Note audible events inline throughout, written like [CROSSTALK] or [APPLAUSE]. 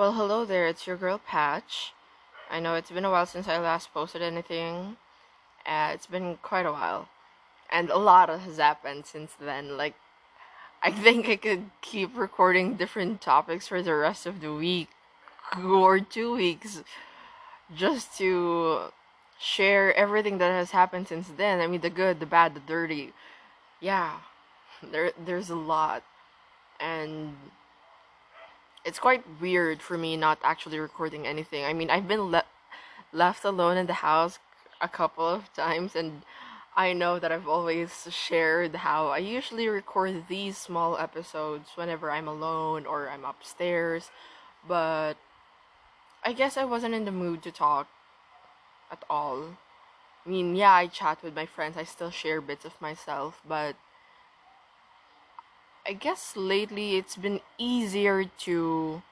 Well, hello there, it's your girl Patch. I know it's been a while since I last posted anything. Uh, it's been quite a while. And a lot has happened since then. Like, I think I could keep recording different topics for the rest of the week or two weeks just to share everything that has happened since then. I mean, the good, the bad, the dirty. Yeah, there, there's a lot. And it's quite weird for me not actually recording anything. I mean, I've been le- left alone in the house a couple of times, and I know that I've always shared how I usually record these small episodes whenever I'm alone or I'm upstairs, but I guess I wasn't in the mood to talk at all. I mean, yeah, I chat with my friends, I still share bits of myself, but I guess lately it's been easier to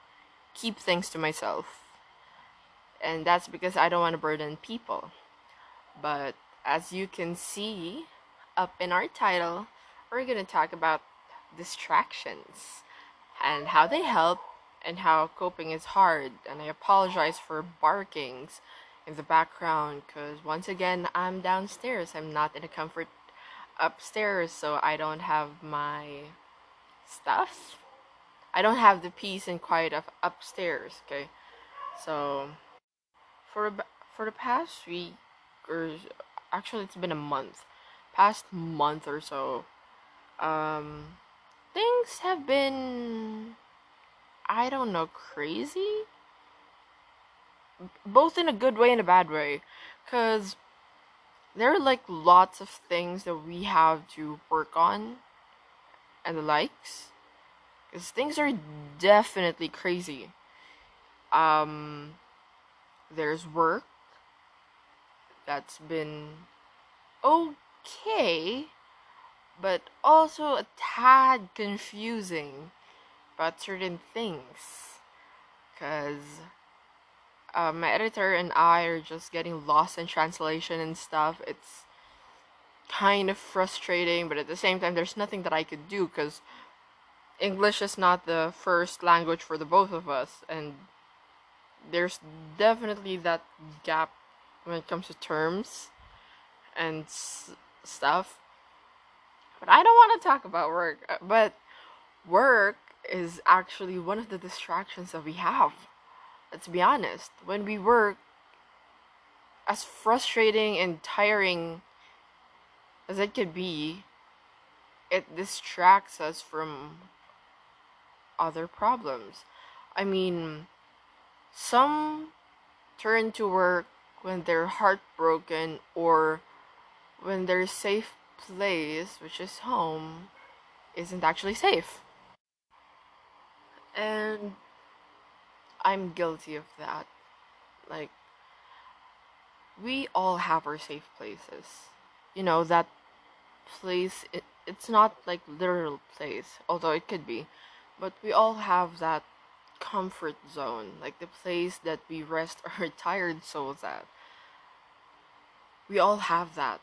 keep things to myself. And that's because I don't want to burden people. But as you can see up in our title, we're going to talk about distractions and how they help and how coping is hard. And I apologize for barkings in the background because once again, I'm downstairs. I'm not in a comfort upstairs, so I don't have my stuff. I don't have the peace and quiet of upstairs. Okay, so for for the past week or actually it's been a month, past month or so, um, things have been I don't know crazy, both in a good way and a bad way, cause there are like lots of things that we have to work on and the likes. Because things are definitely crazy. Um there's work that's been okay but also a tad confusing about certain things. Because uh, my editor and I are just getting lost in translation and stuff. It's kind of frustrating, but at the same time, there's nothing that I could do because English is not the first language for the both of us, and there's definitely that gap when it comes to terms and s- stuff. But I don't want to talk about work, uh, but work is actually one of the distractions that we have. Let's be honest. When we work, as frustrating and tiring as it could be, it distracts us from other problems. I mean, some turn to work when they're heartbroken or when their safe place, which is home, isn't actually safe. And I'm guilty of that. Like, we all have our safe places. You know, that place it, it's not like literal place although it could be. But we all have that comfort zone like the place that we rest [LAUGHS] our tired souls at. We all have that.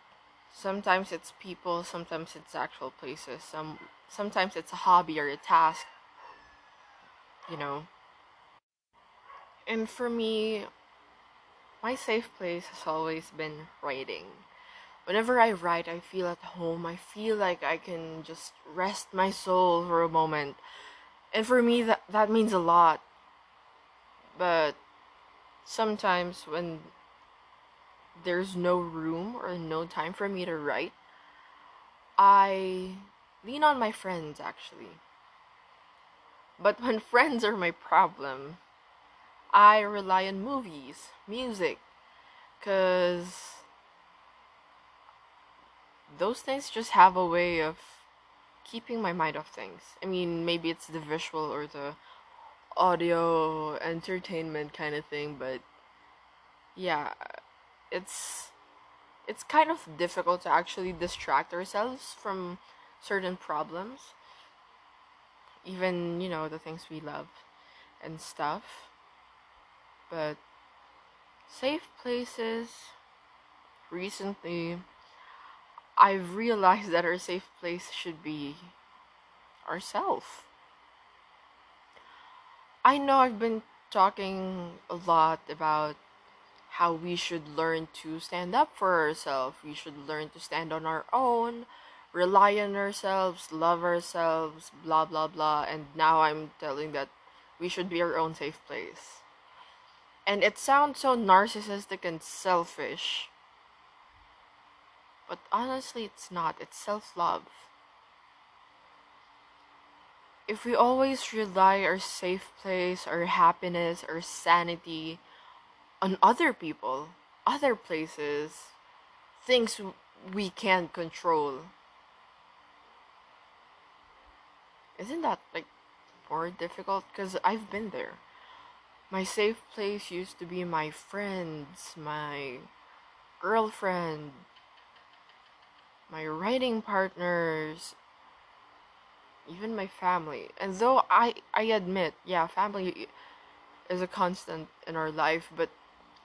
Sometimes it's people sometimes it's actual places some sometimes it's a hobby or a task you know. And for me my safe place has always been writing whenever I write, I feel at home. I feel like I can just rest my soul for a moment. And for me, that, that means a lot. But sometimes when there's no room or no time for me to write, I lean on my friends actually. But when [LAUGHS] friends are my problem, I rely on movies, music, because those things just have a way of keeping my mind off things. I mean, maybe it's the visual or the audio entertainment kind of thing, but yeah, it's it's kind of difficult to actually distract ourselves from certain problems. Even, you know, the things we love and stuff. But safe places recently I've realized that our safe place should be ourself. I know I've been talking a lot about how we should learn to stand up for ourselves. We should learn to stand on our own, rely on ourselves, love ourselves, blah blah blah. And now I'm telling that we should be our own safe place. And it sounds so narcissistic and selfish. But honestly, it's not. It's self love. If we always rely our safe place, our happiness, our sanity on other people, other places, things we can't control, isn't that like more difficult? Because I've been there. My safe place used to be my friends, my girlfriend, my writing partners, even my family. And though I I admit, yeah, family is a constant in our life, but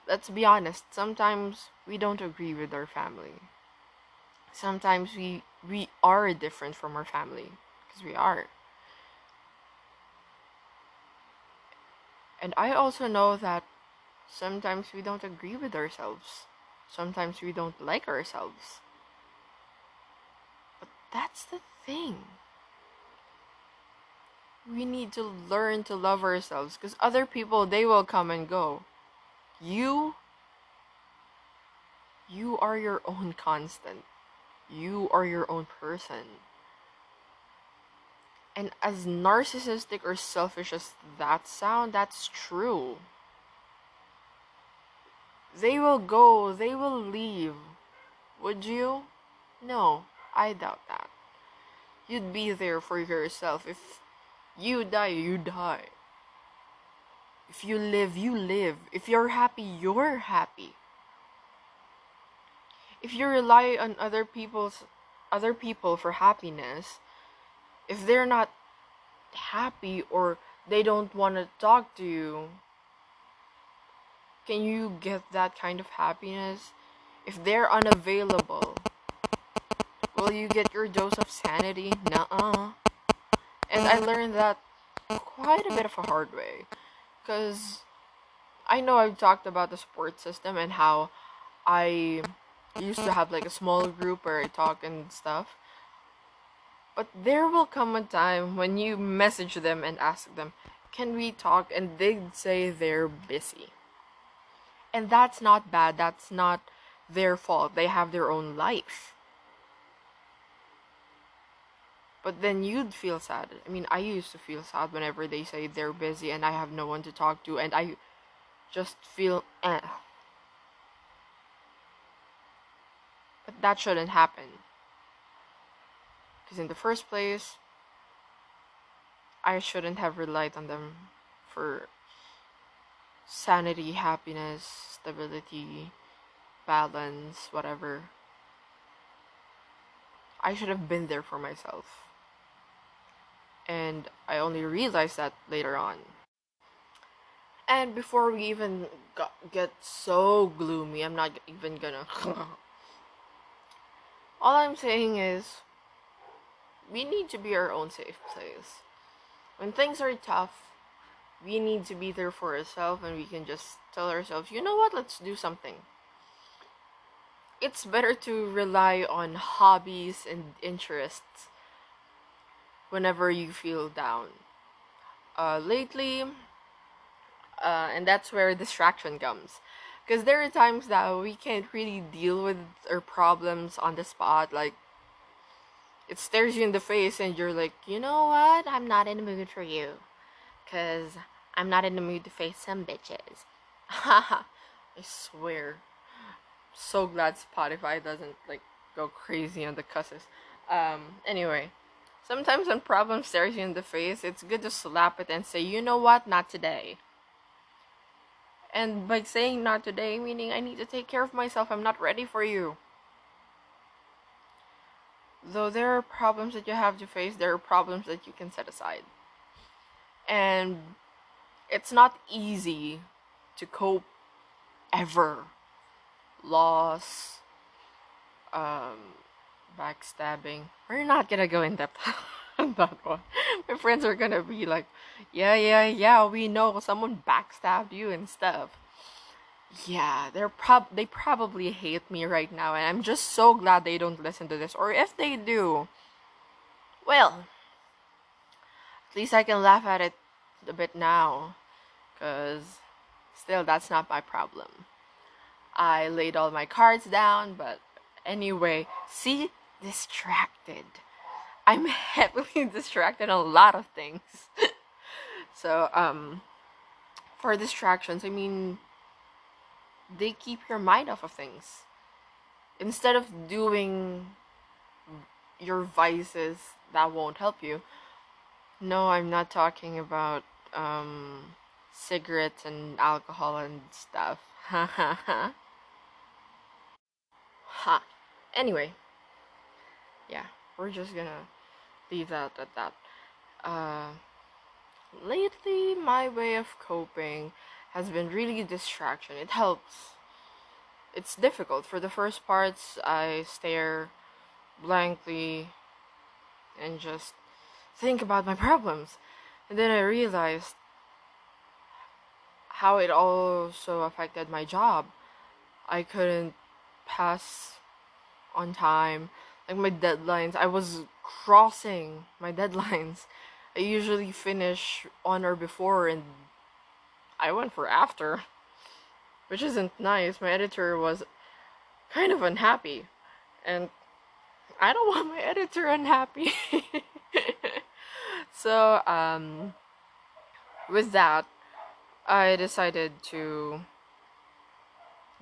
let's be honest, sometimes we don't agree with our family. Sometimes we we are different from our family because we are. And I also know that sometimes we don't agree with ourselves. Sometimes we don't like ourselves. That's the thing. We need to learn to love ourselves because other people, they will come and go. You, you are your own constant. You are your own person. And as narcissistic or selfish as that sound, that's true. They will go, they will leave. Would you? No, I doubt that. You'd be there for yourself. If you die, you die. If you live, you live. If you're happy, you're happy. If you rely on other people's other people for happiness, if they're not happy or they don't want to talk to you, can you get that kind of happiness? If they're unavailable, will you get your dose of sanity? Nuh-uh. And I learned that quite a bit of a hard way. Because I know I've talked about the support system and how I used to have like a small group where I talk and stuff. But there will come a time when you message them and ask them, Can we talk? And they'd say they're busy. And that's not bad. That's not their fault. They have their own life. But then you'd feel sad. I mean, I used to feel sad whenever they say they're busy and I have no one to talk to, and I just feel eh. But that shouldn't happen. Because in the first place, I shouldn't have relied on them for sanity, happiness, stability, balance, whatever. I should have been there for myself. And I only realized that later on. And before we even got, get so gloomy, I'm not even gonna. [LAUGHS] All I'm saying is we need to be our own safe place. When things are tough, we need to be there for ourselves and we can just tell ourselves, you know what, let's do something. It's better to rely on hobbies and interests whenever you feel down. Uh, lately, uh, and that's where distraction comes. Because there are times that we can't really deal with our problems on the spot. Like, it stares you in the face and you're like, you know what? I'm not in the mood for you. Because I'm not in the mood to face some bitches. Haha. [LAUGHS] I swear. So glad Spotify doesn't like go crazy on the cusses. Um, anyway. Sometimes when problem stares you in the face, it's good to slap it and say, you know what, not today. And by saying not today, meaning I need to take care of myself, I'm not ready for you though there are problems that you have to face, there are problems that you can set aside. And it's not easy to cope ever. Loss, um, backstabbing. We're not gonna go in depth. [LAUGHS] on that one. My friends are gonna be like, yeah, yeah, yeah, we know someone backstabbed you and stuff. Yeah, they're prob they probably hate me right now, and I'm just so glad they don't listen to this. Or if they do, well, at least I can laugh at it a bit now, cause still that's not my problem. I laid all my cards down, but anyway, see, distracted. I'm [LAUGHS] heavily distracted on a lot of things. [LAUGHS] so, um, for distractions, I mean, they keep your mind off of things. Instead of doing your vices that won't help you. No, I'm not talking about um, cigarettes and alcohol and stuff. [LAUGHS] Ha ha ha. Ha. Anyway, yeah, we're just gonna leave that at that. Uh, lately, my way of coping has been really distraction. It helps. It's difficult. For the first parts, I stare blankly and just think about my problems. And then I realized how it also affected my job. I couldn't pass on time. Like my deadlines, I was crossing my deadlines. I usually finish on or before, and I went for after, which isn't nice. My editor was kind of unhappy, and I don't [LAUGHS] want my editor unhappy. [LAUGHS] so, um, with that, I decided to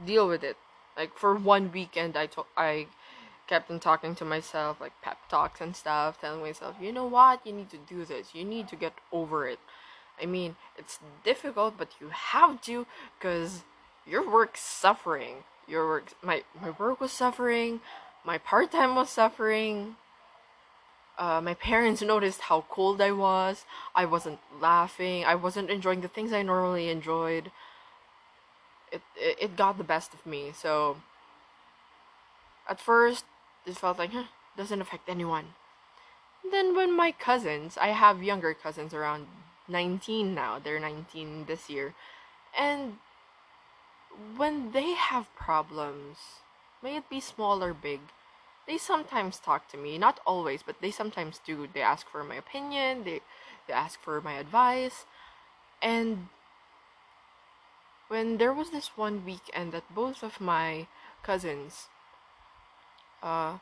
deal with it. Like for one weekend, I to- I kept on talking to myself, like pep talks and stuff, telling myself, you know what, you need to do this. You need to get over it. I mean, it's difficult, but you have to, cause your work's suffering. Your work, my my work was suffering. My part time was suffering. Uh, my parents noticed how cold I was. I wasn't laughing. I wasn't enjoying the things I normally enjoyed. It, it, it got the best of me. So, at first, it felt like, huh, doesn't affect anyone. Then, when my cousins, I have younger cousins around 19 now, they're 19 this year, and when they have problems, may it be small or big, they sometimes talk to me. Not always, but they sometimes do. They ask for my opinion, they, they ask for my advice. And when there was this one weekend that both of my cousins uh,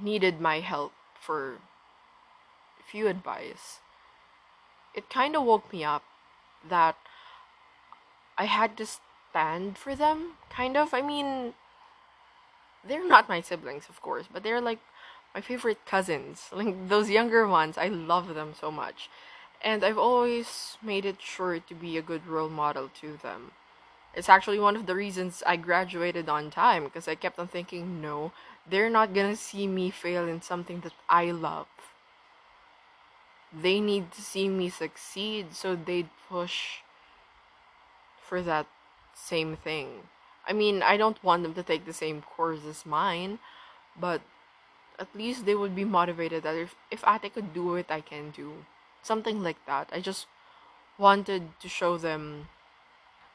needed my help for a few advice, it kind of woke me up that I had to stand for them, kind of. I mean, they're not my siblings, of course, but they're like my favorite cousins. [LAUGHS] Like those younger ones, I love them so much. And I've always made it sure to be a good role model to them. It's actually one of the reasons I graduated on time because I kept on thinking, no, they're not gonna see me fail in something that I love. They need to see me succeed so they'd push for that same thing. I mean, I don't want them to take the same course as mine, but at least they would be motivated that if, if Ate could do it, I can do. Something like that. I just wanted to show them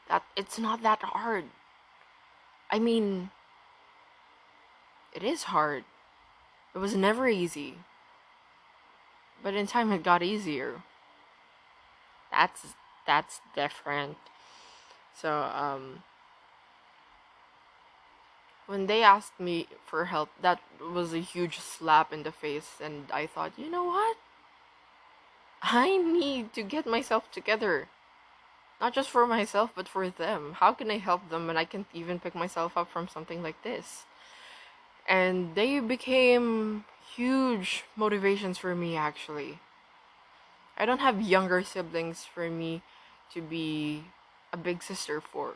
that it's not that hard. I mean, it is hard. It was never easy. But in time it got easier. That's that's different. So um when they asked me for help, that was a huge slap in the face, and I thought, you know what? I need to get myself together. Not just for myself, but for them. How can I help them when I can't even pick myself up from something like this? And they became huge motivations for me, actually. I don't have younger siblings for me to be a big sister for.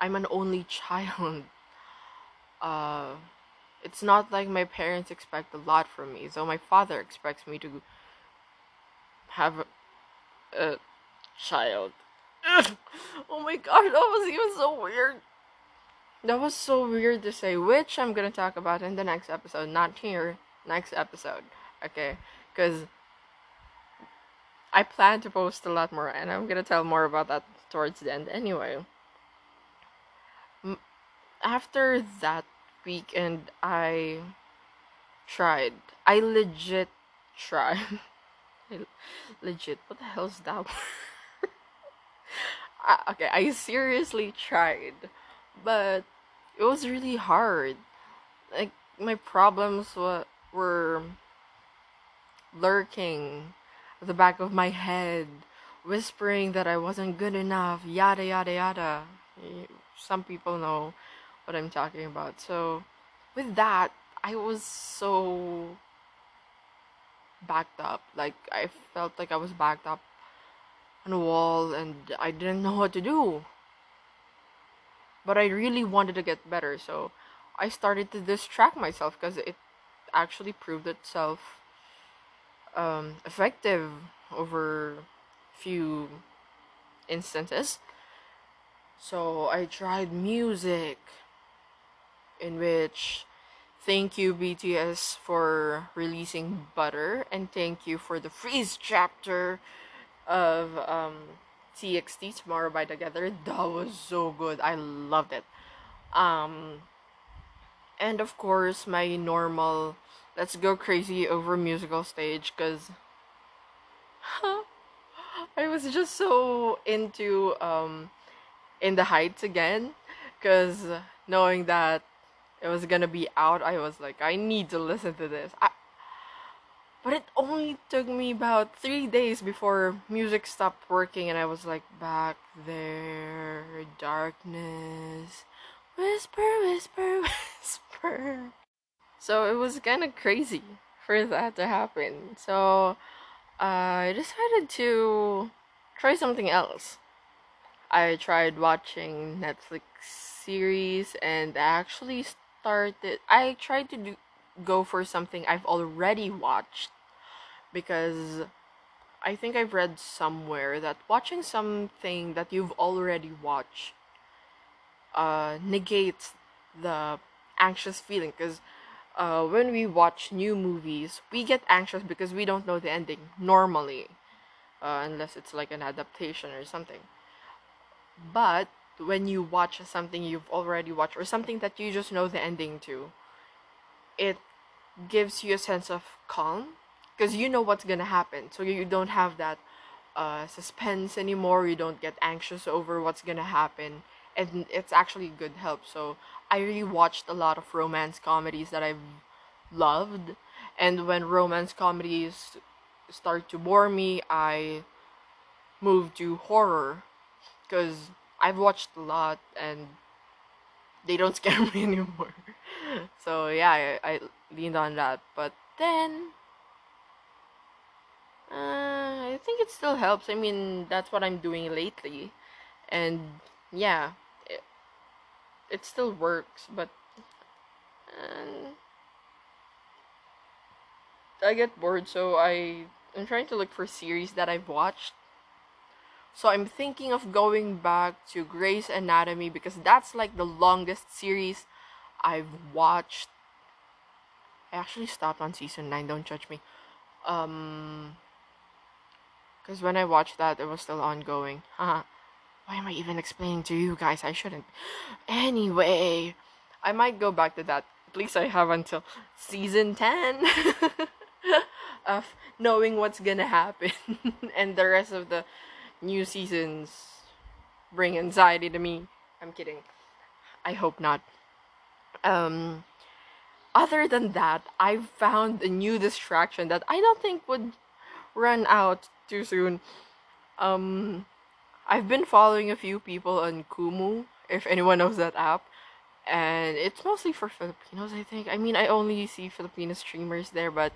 I'm an only [LAUGHS] child uh, it's not like my parents expect a lot from me. So my father expects me to have a, a child. [LAUGHS] oh my gosh, that was even so weird. That was so weird to say, which I'm gonna talk about in the next episode, not here, next episode. Okay, because I plan to post a lot more, and I'm gonna tell more about that towards the end. Anyway, after that weekend, I tried. I legit tried. [LAUGHS] legit. What the hell's that? I, okay, I seriously tried, but it was really hard. Like my problems were were lurking at the back of my head, whispering that I wasn't good enough, yada yada yada. Some people know what I'm talking about. So, with that, I was so backed up. Like, I felt like I was backed up on wall and I didn't [LAUGHS] know what to do. But I really wanted to get better, so I started to distract myself because it actually proved itself um, effective over few instances. So I tried music, in which thank you BTS for releasing Butter, and thank you for the freeze chapter of um, TXT Tomorrow by Together. That was so good. I loved it. Um, and of course, my normal let's go crazy over musical stage because [LAUGHS] I was just so into um, In the Heights again because knowing that it was gonna be out, I was like, I need to listen to this. I, but it only took me about three days before music stopped working, and I was like, back there, darkness, whisper, whisper, [LAUGHS] whisper. So it was kind of crazy for that to happen. So uh, I decided to try something else. I tried watching Netflix series and I actually started I tried to do go for something I've already watched because I think I've read somewhere that watching something that you've already watched uh, negates the anxious feeling because uh, when we watch new movies, we get anxious because we don't know the ending normally, uh, unless it's like an adaptation or something. But when you watch something you've already watched or something that you just know the ending to, it gives you a sense of calm because you know what's gonna happen. So you don't have that uh, suspense anymore. You don't get anxious over what's gonna happen, and it's actually good help. So I really watched a lot of romance comedies that I've loved, and when romance comedies start to bore me, I move to horror because I've watched a lot and they don't [LAUGHS] scare me anymore. so yeah, I, I leaned on that, but then uh, I think it still helps. I mean, that's what I'm doing lately, and yeah, it it still works, but uh, I get bored, so I I'm trying to look for series that I've watched. So I'm thinking of going back to Grey's Anatomy because that's like the longest series I've watched. I actually stopped on season 9, don't judge me. Um cuz when I watched that it was still ongoing. Haha. Why am I even explaining to you guys? I shouldn't. Anyway, I might go back to that. At least I have until season 10 [LAUGHS] of knowing what's gonna happen. [LAUGHS] and the rest of the new seasons bring anxiety to me. I'm kidding. I hope not. Um, other than that, I've found a new distraction that I don't think would run out too soon. Um, I've been following a few people on Kumu, if anyone knows that app, and it's mostly for Filipinos, I think. I mean, I only see Filipino streamers there, but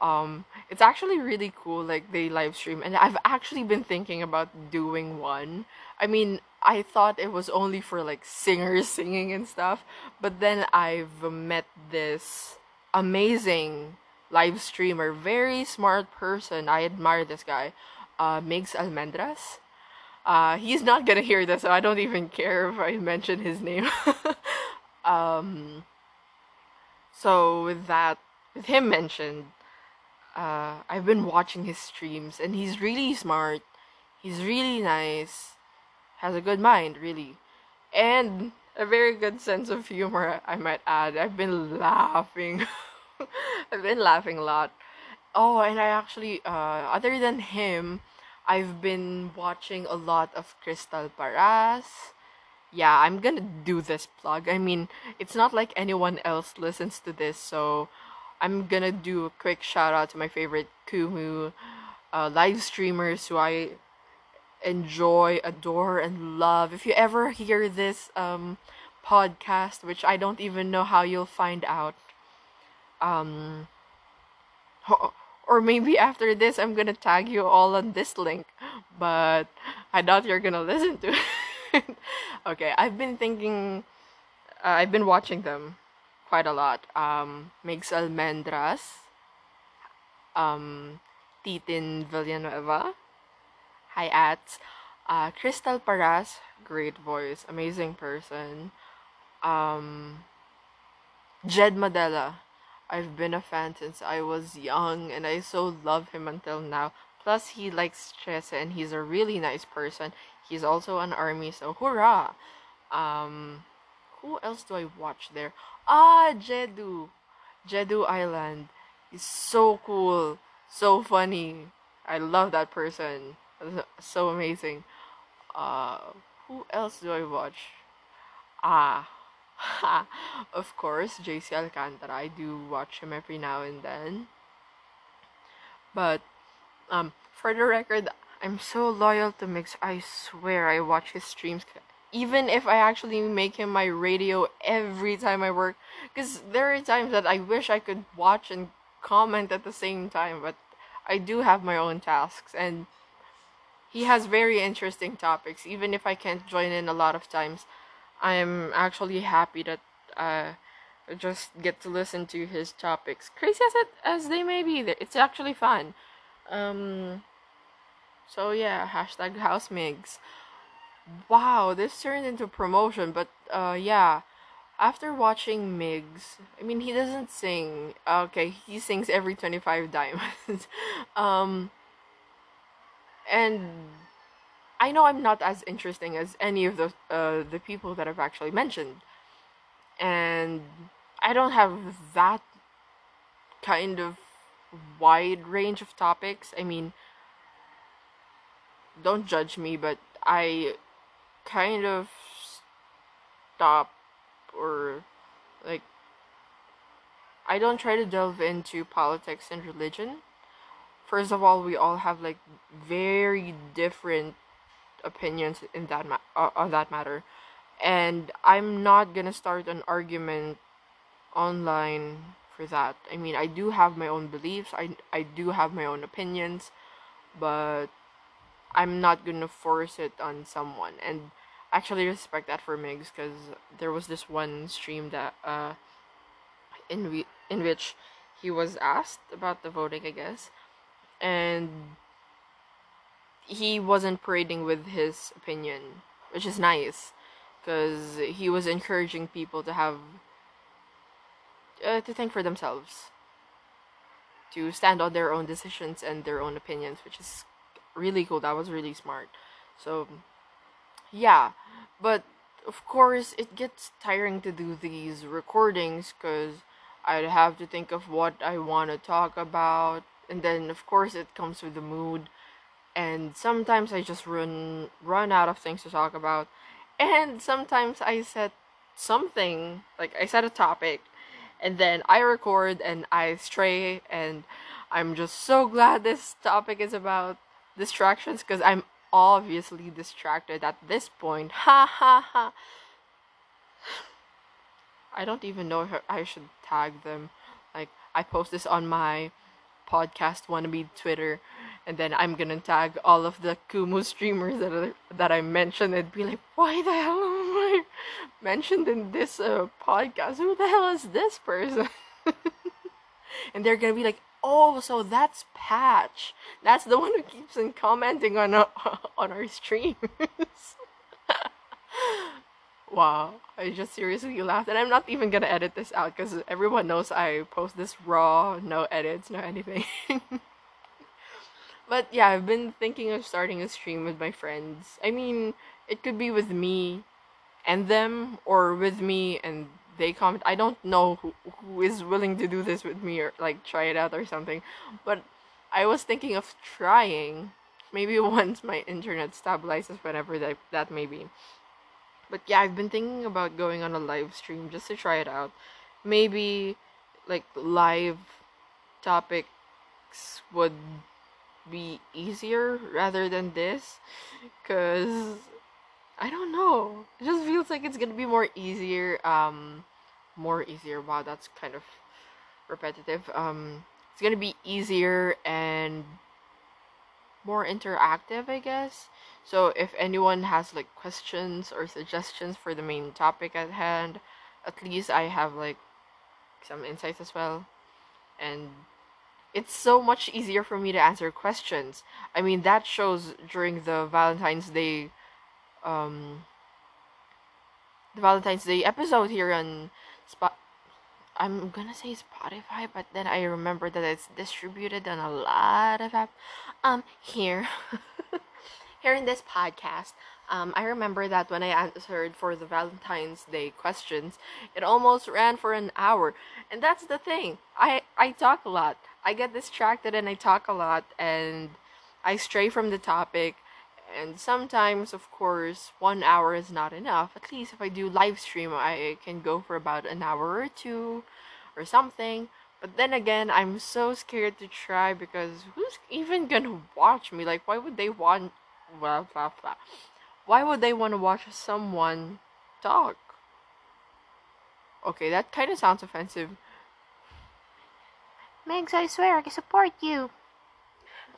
um, it's actually really cool. Like they live stream, and I've actually been thinking about doing one. I mean, I thought it was only for like singers [LAUGHS] singing and stuff, but then I've met this amazing live streamer, very smart person. I admire this guy, uh, Migs Almendras uh, he's not gonna hear this, so I don't even care if I mention his name. [LAUGHS] um, so with that, with him mentioned, uh, I've been watching his streams, and he's really smart. He's really nice. Has a good mind, really, and a very good sense of humor. I might add. I've been laughing. [LAUGHS] [LAUGHS] I've been laughing a lot. Oh, and I actually, uh, other than him, I've been watching a lot of Crystal Paras. Yeah, I'm gonna do this plug. I mean, it's not like anyone else listens to this, so I'm gonna do a quick shout out to my favorite Kumu uh, live streamers who I enjoy, adore, and love. If you ever hear this um, podcast, which I don't even know how you'll find out, um, or maybe after this, I'm gonna tag you all on this link, but I doubt you're gonna listen to it. [LAUGHS] okay, I've been thinking, uh, I've been watching them quite a lot. Um, Migs Almendras, um, Titin Villanueva, Hi Ats, uh, Crystal Paras, great voice, amazing person. Um, Jed Madela, I've been a fan since I was young and I so love him until now. Plus, he likes chess and he's a really nice person. He's also an army, so hurrah! Um, who else do I watch there? Ah, Jedu. Jedu Island. He's so cool. So funny. I love that person. So amazing. Uh, who else do I watch? Ah, [LAUGHS] of course, JC Alcantara. I do watch him every now and then. But, um, for the record, I'm so loyal to Migs. I swear I watch his streams even if I actually make him my radio every time I work. Because there are times that I wish I could watch and comment at the same time, but I do have my own tasks, and he has very interesting topics. Even if I can't join in a lot of times, I'm actually happy that uh, I just get to listen to his topics. Crazy as it as they may be, it's actually fun. Um, so yeah, hashtag house migs. Wow, this turned into promotion, but uh yeah. After watching Migs, I mean he doesn't sing. Okay, he sings every 25 diamonds. [LAUGHS] um and I know I'm not as interesting as any of the uh the people that I've actually mentioned. And I don't have that kind of wide range of topics. I mean, don't judge me, but I kind of stop or like I don't try to delve into politics and religion. First of all, we all have like very different opinions in that ma- on that matter, and I'm not gonna start an argument online for that. I mean, I do have my own beliefs. I I do have my own opinions, but I'm not gonna force it on someone. And actually respect that for Migs because there was this one stream that uh in we in which he was asked about the voting, I guess, and he wasn't parading with his opinion, which is nice because he was encouraging people to have uh, to think for themselves, to stand on their own decisions and their own opinions, which is really cool. That was really smart. So yeah, but of course it gets tiring to do these recordings because I'd have to think of what I want to talk about, and then of course it comes with the mood, and sometimes I just run run out of things to talk about, [LAUGHS] and sometimes I set something like I set a topic, and then I record and I stray, and I'm just so glad this topic is about distractions because I'm obviously distracted at this point. [LAUGHS] Ha ha ha. I don't even know if I should tag them. Like, I post this on my podcast wannabe Twitter, and then I'm gonna tag all of the Kumu streamers that are, that I mentioned and be like, why the hell am I mentioned in this uh, podcast? Who the hell is this person? [LAUGHS] and they're gonna be like, oh, so that's Patch. That's the one who keeps on commenting on our, [LAUGHS] on our streams. [LAUGHS] wow. I just seriously laughed. And I'm not even gonna edit this out because everyone knows I post this raw, no edits, no anything. But yeah, I've been thinking of starting a stream with my friends. I mean, it could be with me and them, or with me and they comment. I don't know who, who is willing to do this with me or like try it out or something. But I was thinking of trying. Maybe [LAUGHS] once my internet stabilizes, whenever that, that may be. But yeah, I've been thinking about going on a live stream just to try it out. Maybe like live topics would be easier rather than this cuz I don't know. It just feels like it's to be more easier um more easier. Wow, that's kind of repetitive. Um it's to be easier and more interactive, I guess. So if anyone has like questions or suggestions for the main topic at hand, at least I have like some insights as well. And it's so much easier for me to answer questions. I mean, that shows during the Valentine's Day um the Valentine's Day episode here on Spot I'm gonna say Spotify, but then I remember that it's distributed on a lot of apps. Um, here, [LAUGHS] here in this podcast, um, I remember that when I answered for the Valentine's Day questions, it almost ran for an hour, and that's the thing. I I talk a lot. I get distracted and I talk a lot, and I stray from the topic. And sometimes of course one hour is not enough. At least if i do live stream i can go for about an hour or two or something. But then again i'm so scared to try because who's even gonna watch me? Like why would they want blah blah blah. Why would they want to watch someone talk? Okay that kind of sounds offensive Migs, I swear I can support you.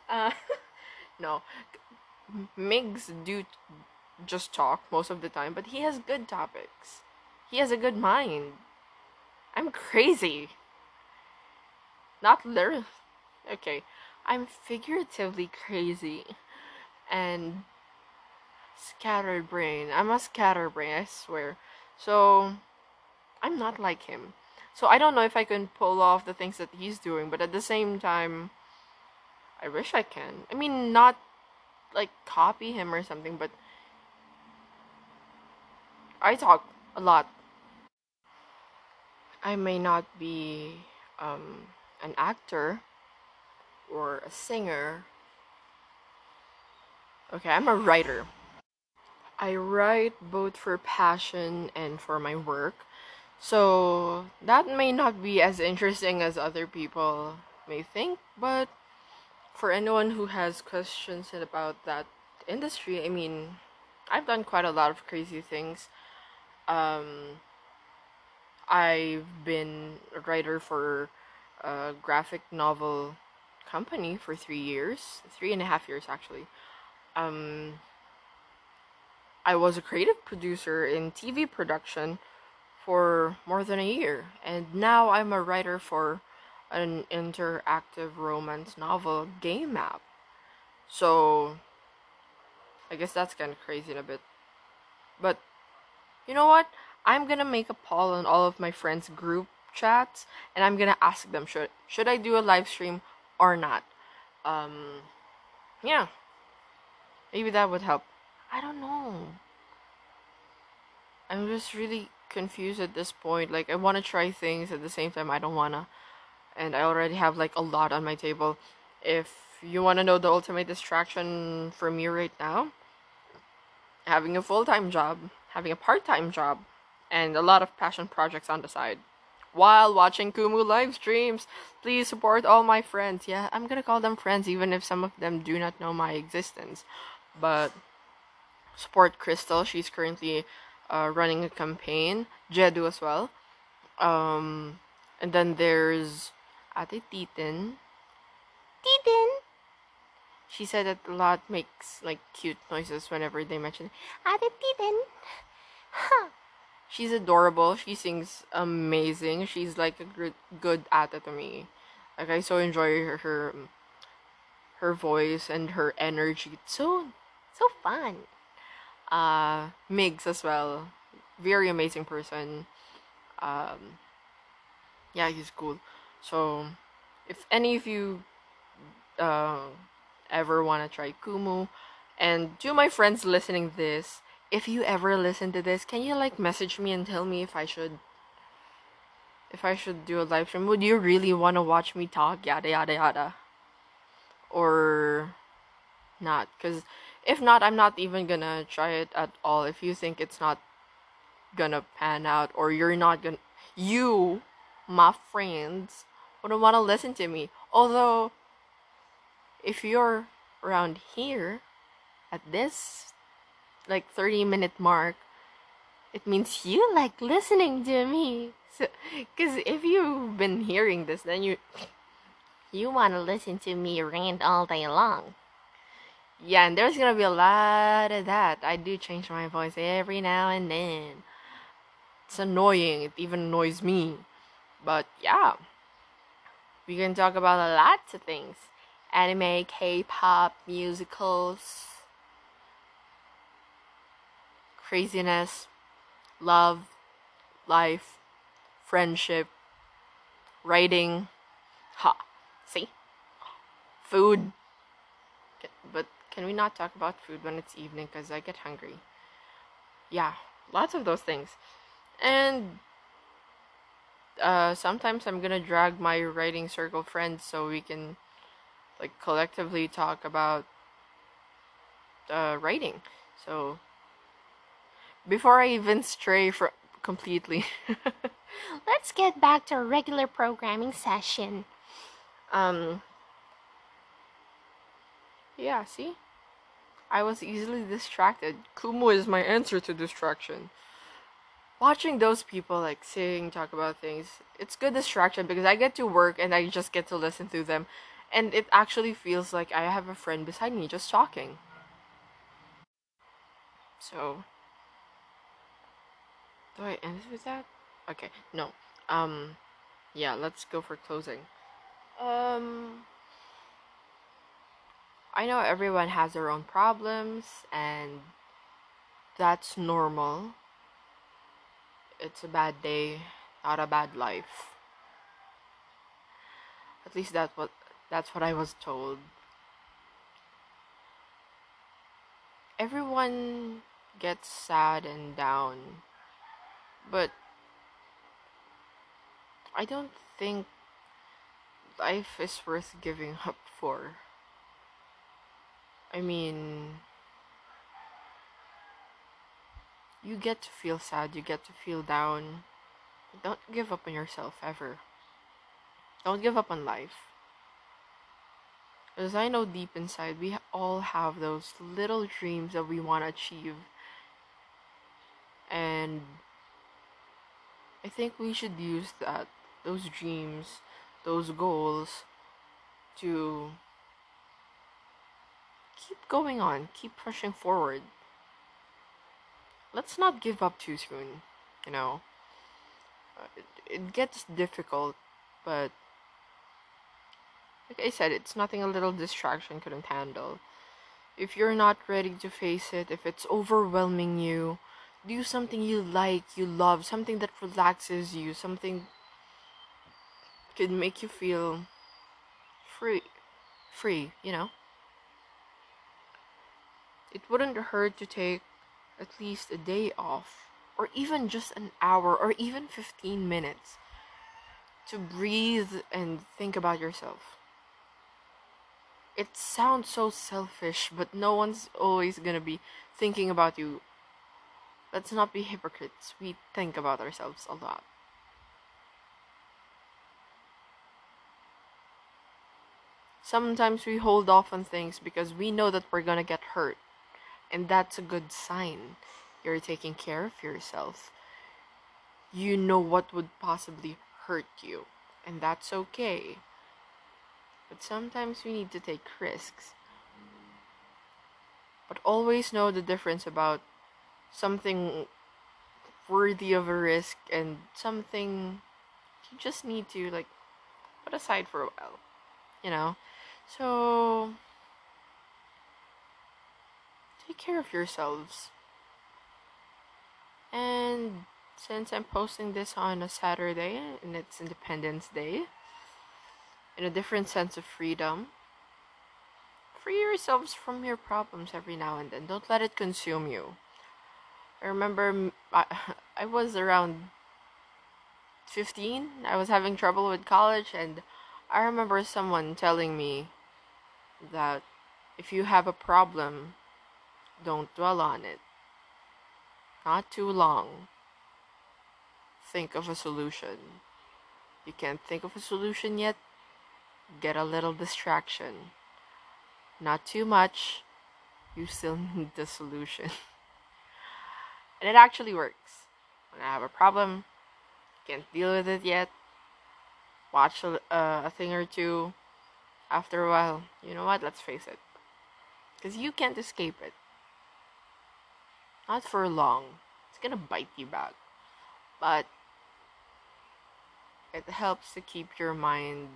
uh [LAUGHS] no Migs do just talk most of the time, but he has good topics. He has a good mind. I'm crazy. Not literally. Okay. I'm figuratively crazy. And scattered brain. I'm a scatterbrain, I swear. So, I'm not like him. So, I don't know if I can pull off the things that he's doing, but at the same time, I wish I can. I mean, not like copy him or something, but I talk a lot. I may not be um, an actor or a singer. Okay, I'm a writer. I write both for passion and for my work. So that may not be as interesting as other people may think, but for anyone who has questions about that industry, I mean, I've done quite a lot of crazy things. Um, I've been a writer for a graphic novel company for three years, three and a half years actually. Um, I was a creative producer in TV production for more than a year, and now I'm a writer for an interactive romance novel game app. So, I guess that's kind of crazy in a bit. But, you know what? I'm gonna make a poll on all of my friends' group chats, and I'm gonna ask them should should I do a live stream or not. Um, yeah, maybe that would help. I don't know. I'm just really confused at this point. Like, I want to try things at the same time. I don't wanna and I already have like a lot on my table. If you want to know the ultimate distraction for me right now, having a full time job, having a part time job, and a lot of passion projects on the side. While watching Kumu live streams, please support all my friends. Yeah, I'm gonna call them friends even if some of them do not know my existence. But support Crystal, she's currently uh, running a campaign. Jedu as well. Um, and then there's Ate Titen. Titen! She said that a lot makes like cute noises whenever they mention Ate Titen. Huh. She's adorable. She sings amazing. She's like a good good ate to me. Like I so enjoy her her, her voice and her energy. It's so so fun. Uh Migs as well. very amazing person. Um, yeah, he's cool. So, if any of you uh, ever want to try Kumu, and to my friends listening this, if you ever listen to this, can you like message me and tell me if I should if I should do a live stream? Would you really want to watch me talk yada yada yada? Or not? Cuz if not, I'm not even to try it at all if you think it's not to pan out or you're not to you my friends wouldn't want to listen to me. Although if you're around here at this like 30 minute mark, it means you like listening to me. So, because if you've been hearing this, then you you want to listen to me rant all day long. Yeah, and there's gonna be a lot of that. I do change my voice every now and then. It's annoying. It even annoys me. But yeah, we can talk about a lot of things anime, K pop, musicals, craziness, love, life, friendship, writing. Ha! See? Food. Can we not talk about food when it's evening because I get hungry? Yeah, lots of those things. And uh, sometimes I'm gonna drag my writing circle friends so we can like collectively talk about uh, writing. So before I even stray from completely, [LAUGHS] Let's get back to our regular programming session. um, yeah. See, I was easily distracted. Kumu is my answer to distraction. Watching those people like sing, talk about things, it's good distraction because I get to work and I just get to listen to them, and it actually feels like I have a friend beside me just talking. So, do I end with that? Okay, no. Um, yeah, let's go for closing. Um, I know everyone has their own problems, and that's normal. It's a bad day, not a bad life. At least that's what that's what I was told. Everyone gets sad and down, but I don't think life is worth giving up for. I mean, you get to feel sad, you get to feel down. Don't give up on yourself ever. Don't give up on life. As I know deep inside, we all have those little dreams that we want to achieve. And I think we should use that, those dreams, those goals, to keep going on, keep pushing forward. Let's not give up too soon, you know. Uh, it, it gets difficult, but like I said, it's nothing a little distraction couldn't handle. If you're not ready to face it, if it's overwhelming you, do something you like, you love, something that relaxes you, something could make you feel free free, you know? It wouldn't hurt to take at least a day off or even just an hour or even 15 minutes to breathe and think about yourself. It sounds so selfish, but no one's always gonna be thinking about you. Let's not be hypocrites. We think about ourselves a lot. Sometimes we hold off on things because we know that we're gonna get hurt. And that's a good sign. You're taking care of yourself. You know what would possibly hurt you. And that's okay. But sometimes we need to take risks. But always know the difference about something worthy of a risk and something you just need to like put aside for a while. You know? So take care of yourselves. And since I'm posting this on a Saturday and it's Independence Day, in a different sense of freedom, free yourselves from your problems every now and then. Don't let it consume you. I remember I, [LAUGHS] I was around 15. I was having trouble with college, and I remember someone telling me that if you have a problem, don't dwell on it. Not too long. Think of a solution. You can't think of a solution yet? Get a little distraction. Not too much. You still [LAUGHS] need the solution. and it actually works. When I have a problem, can't deal with it yet, watch a, uh, a thing or two. After a while, you know what? Let's face it. Because you can't escape it. Not for long. It's gonna bite you back. But it helps to keep your mind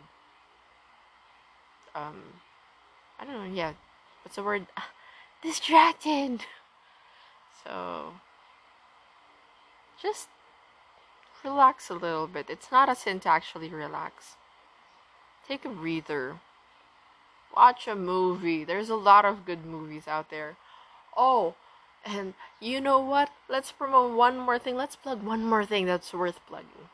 um I don't know, yeah. What's the word? [SIGHS] Distracted. So just relax a little bit. It's not a sin to actually relax. Take a breather. Watch a movie. There's a lot of good movies out there. Oh, and you know what? Let's promote one more thing. Let's plug one more thing that's worth plugging.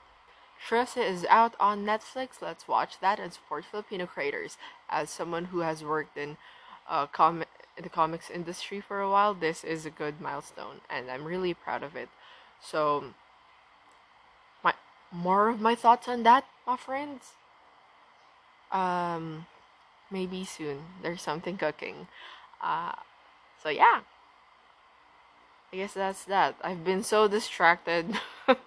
Trese is out on Netflix. Let's watch that and support Filipino creators. As someone who has worked in uh, com- the comics industry for a while, this is a good milestone, and I'm really proud of it. So, my more of my thoughts on that, my friends. Um, maybe soon. There's something cooking. Uh, so yeah. I guess that's that. I've been so distracted.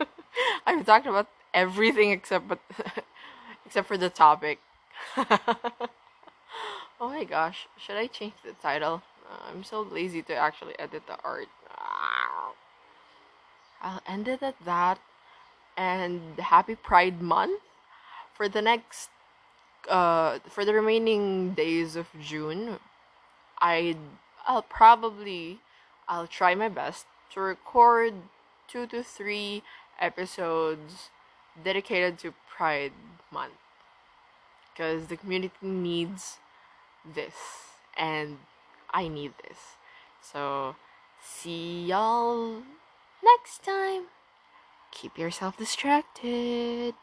[LAUGHS] I've talked about everything except but [LAUGHS] except for the topic. [LAUGHS] oh my gosh, should I change the title? Uh, I'm so lazy to actually edit the art. I'll end it at that. And happy Pride Month for the next uh for the remaining days of June. I I'll probably I'll try my best to record 2 to 3 episodes dedicated to Pride Month because the community needs this and I need this. So, see y'all next time. Keep yourself distracted.